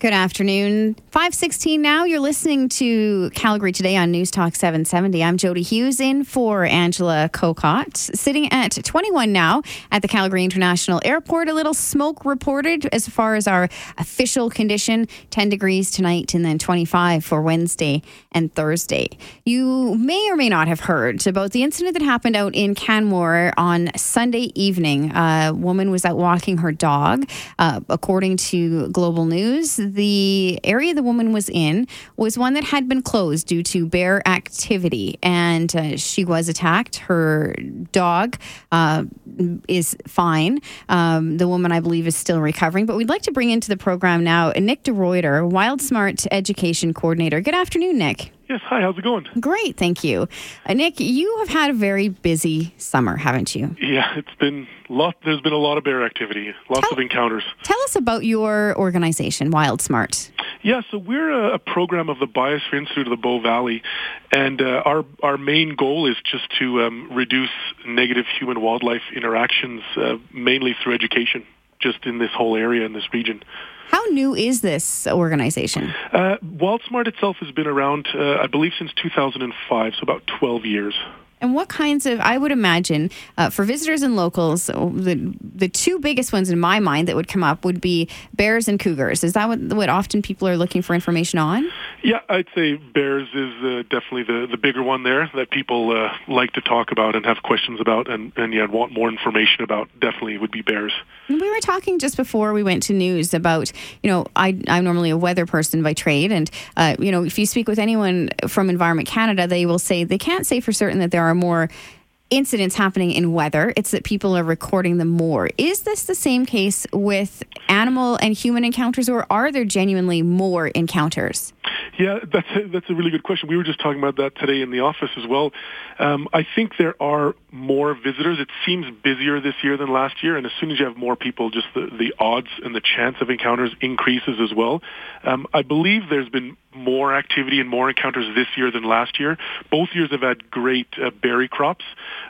Good afternoon. 516 now. You're listening to Calgary Today on News Talk 770. I'm Jody Hughes in for Angela Kokott. Sitting at 21 now at the Calgary International Airport. A little smoke reported as far as our official condition 10 degrees tonight and then 25 for Wednesday and Thursday. You may or may not have heard about the incident that happened out in Canmore on Sunday evening. A woman was out walking her dog. Uh, according to Global News, the area the woman was in was one that had been closed due to bear activity, and uh, she was attacked. Her dog uh, is fine. Um, the woman, I believe, is still recovering. But we'd like to bring into the program now Nick de Ruyter, Wild Smart Education Coordinator. Good afternoon, Nick. Yes, hi, how's it going? Great, thank you. Uh, Nick, you have had a very busy summer, haven't you? Yeah, it's been lot there's been a lot of bear activity, lots Tell- of encounters. Tell us about your organization, WildSmart. Yeah, so we're a, a program of the Biosphere Institute of the Bow Valley, and uh, our our main goal is just to um, reduce negative human wildlife interactions, uh, mainly through education, just in this whole area in this region. How new is this organization? Uh, WildSmart itself has been around, uh, I believe, since 2005, so about 12 years. And what kinds of, I would imagine, uh, for visitors and locals, the, the two biggest ones in my mind that would come up would be bears and cougars. Is that what, what often people are looking for information on? Yeah, I'd say bears is uh, definitely the, the bigger one there that people uh, like to talk about and have questions about and, and yeah, want more information about. Definitely would be bears. We were talking just before we went to news about, you know, I, I'm normally a weather person by trade. And, uh, you know, if you speak with anyone from Environment Canada, they will say they can't say for certain that there are more incidents happening in weather. It's that people are recording them more. Is this the same case with animal and human encounters, or are there genuinely more encounters? Yeah, that's a, that's a really good question. We were just talking about that today in the office as well. Um, I think there are more visitors. It seems busier this year than last year, and as soon as you have more people, just the, the odds and the chance of encounters increases as well. Um, I believe there's been more activity and more encounters this year than last year. Both years have had great uh, berry crops,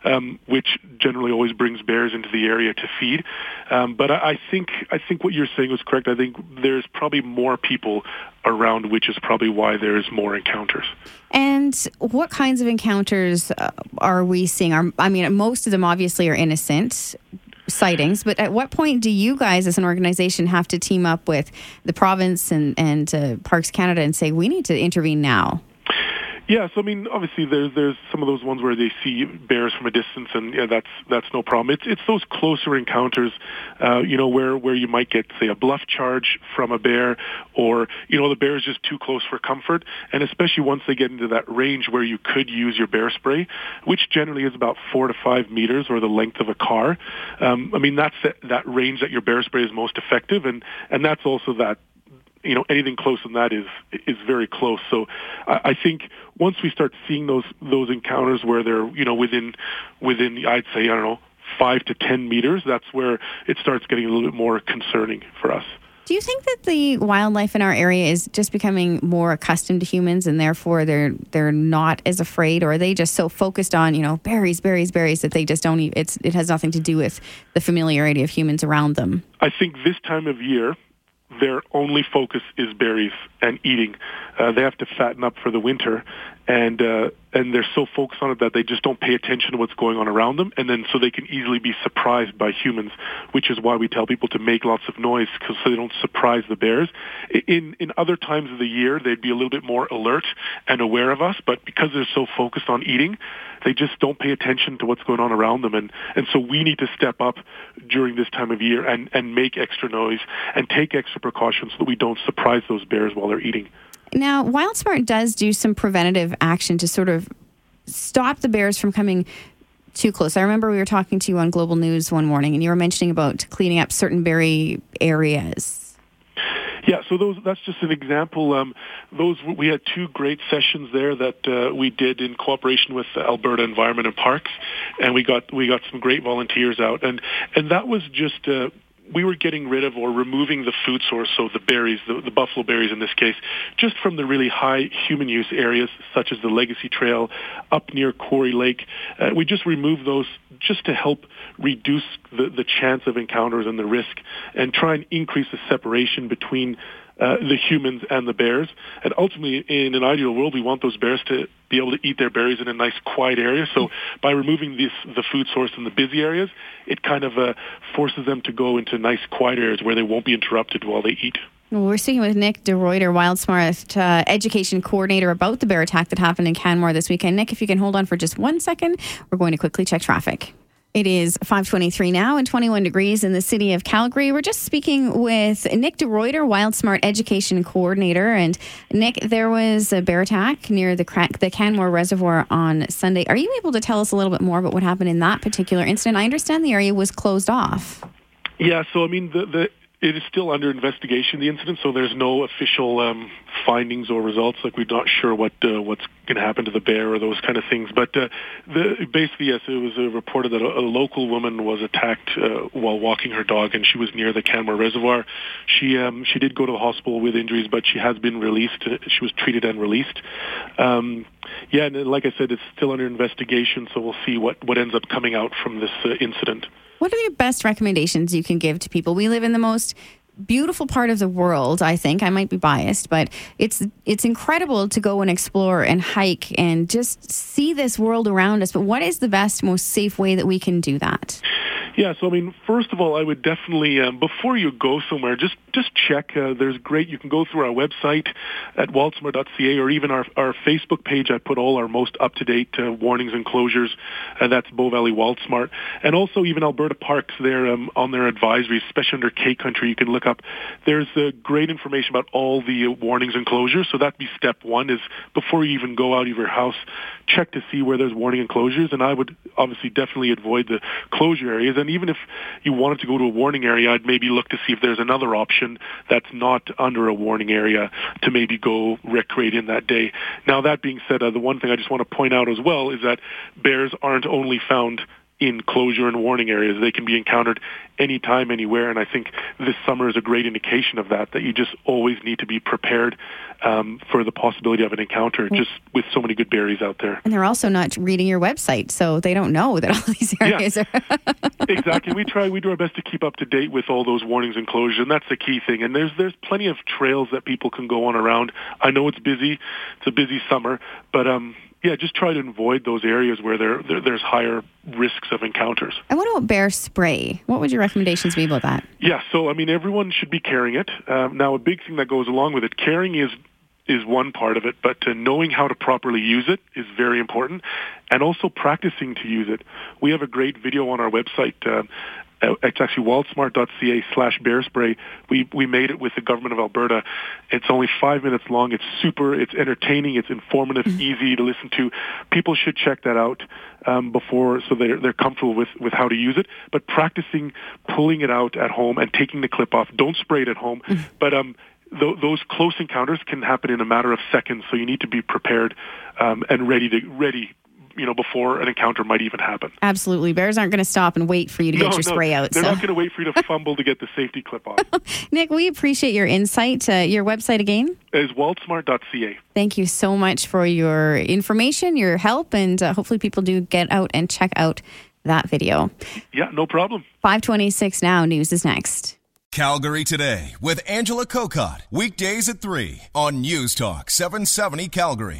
um, which generally always brings bears into the area to feed. Um, but I, I think I think what you're saying was correct. I think there's probably more people around, which is probably why there's more encounters. And what kinds of encounters uh, are we seeing? Are, I mean, most of them obviously are innocent sightings, but at what point do you guys as an organization have to team up with the province and, and uh, Parks Canada and say, we need to intervene now? Yeah, so I mean, obviously there's there's some of those ones where they see bears from a distance, and yeah, that's that's no problem. It's it's those closer encounters, uh, you know, where where you might get say a bluff charge from a bear, or you know the bear is just too close for comfort, and especially once they get into that range where you could use your bear spray, which generally is about four to five meters or the length of a car. Um, I mean, that's that range that your bear spray is most effective, and and that's also that you know anything close than that is is very close. So I, I think once we start seeing those those encounters where they're you know within within I'd say I don't know five to ten meters, that's where it starts getting a little bit more concerning for us. Do you think that the wildlife in our area is just becoming more accustomed to humans and therefore they're they're not as afraid or are they just so focused on, you know, berries, berries, berries that they just don't even, it's it has nothing to do with the familiarity of humans around them? I think this time of year their only focus is berries and eating. Uh, they have to fatten up for the winter, and uh, and they're so focused on it that they just don't pay attention to what's going on around them, and then so they can easily be surprised by humans, which is why we tell people to make lots of noise because so they don't surprise the bears. In in other times of the year, they'd be a little bit more alert and aware of us, but because they're so focused on eating, they just don't pay attention to what's going on around them, and and so we need to step up during this time of year and and make extra noise and take extra precautions so that we don't surprise those bears while they're eating. Now, WildSmart does do some preventative action to sort of stop the bears from coming too close. I remember we were talking to you on Global News one morning, and you were mentioning about cleaning up certain berry areas. Yeah, so those that's just an example. Um, those we had two great sessions there that uh, we did in cooperation with Alberta Environment and Parks, and we got we got some great volunteers out, and and that was just. Uh, we were getting rid of or removing the food source, so the berries, the, the buffalo berries in this case, just from the really high human use areas such as the Legacy Trail up near Quarry Lake. Uh, we just removed those just to help reduce the, the chance of encounters and the risk and try and increase the separation between uh, the humans and the bears. And ultimately, in an ideal world, we want those bears to be able to eat their berries in a nice, quiet area. So by removing this, the food source in the busy areas, it kind of uh, forces them to go into nice, quiet areas where they won't be interrupted while they eat. We're speaking with Nick de Ruyter, WildSmart uh, education coordinator, about the bear attack that happened in Canmore this weekend. Nick, if you can hold on for just one second, we're going to quickly check traffic. It is 523 now and 21 degrees in the city of Calgary. We're just speaking with Nick de Ruyter, WildSmart Education Coordinator. And Nick, there was a bear attack near the, the Canmore Reservoir on Sunday. Are you able to tell us a little bit more about what happened in that particular incident? I understand the area was closed off. Yeah, so I mean, the, the it is still under investigation, the incident, so there's no official um, findings or results. Like we're not sure what uh, what's going to happen to the bear or those kind of things. But uh, the, basically, yes, it was uh, reported that a, a local woman was attacked uh, while walking her dog, and she was near the Canmore Reservoir. She um, she did go to the hospital with injuries, but she has been released. She was treated and released. Um, yeah, and like I said, it's still under investigation, so we'll see what what ends up coming out from this uh, incident. What are your best recommendations you can give to people? We live in the most beautiful part of the world i think. I might be biased but it's it's incredible to go and explore and hike and just see this world around us. But what is the best most safe way that we can do that yeah, so I mean, first of all, I would definitely um, before you go somewhere, just just check. Uh, there's great. You can go through our website at wildsmart.ca or even our our Facebook page. I put all our most up to date uh, warnings and closures. Uh, that's Bow Valley WildSmart, and also even Alberta Parks. There um, on their advisories, especially under K Country, you can look up. There's uh, great information about all the uh, warnings and closures. So that'd be step one: is before you even go out of your house, check to see where there's warning and closures. And I would obviously definitely avoid the closure areas and even if you wanted to go to a warning area, I'd maybe look to see if there's another option that's not under a warning area to maybe go recreate in that day. Now, that being said, uh, the one thing I just want to point out as well is that bears aren't only found in closure and warning areas. They can be encountered anytime, anywhere, and I think this summer is a great indication of that, that you just always need to be prepared um, for the possibility of an encounter just with so many good berries out there. And they're also not reading your website, so they don't know that all these areas yeah, are... exactly. We try, we do our best to keep up to date with all those warnings and closures, and that's the key thing. And there's, there's plenty of trails that people can go on around. I know it's busy. It's a busy summer, but um, yeah, just try to avoid those areas where there, there, there's higher risks of encounters. And what about bear spray? What would your recommendations be about that? Yeah, so I mean, everyone should be carrying it. Um, now, a big thing that goes along with it, carrying is is one part of it, but uh, knowing how to properly use it is very important, and also practicing to use it. We have a great video on our website. Uh, uh, it's actually wildsmart.ca slash bear spray. We, we made it with the government of Alberta. It's only five minutes long. It's super, it's entertaining, it's informative, mm-hmm. easy to listen to. People should check that out um, before so they're, they're comfortable with, with how to use it. But practicing pulling it out at home and taking the clip off. Don't spray it at home. Mm-hmm. But um, th- those close encounters can happen in a matter of seconds, so you need to be prepared um, and ready to ready you know, before an encounter might even happen. Absolutely. Bears aren't going to stop and wait for you to no, get your no, spray out. They're so. not going to wait for you to fumble to get the safety clip on. Nick, we appreciate your insight. Uh, your website again? Is wildsmart.ca. Thank you so much for your information, your help, and uh, hopefully people do get out and check out that video. Yeah, no problem. 526 now. News is next. Calgary Today with Angela Kokott. Weekdays at 3 on News Talk 770 Calgary.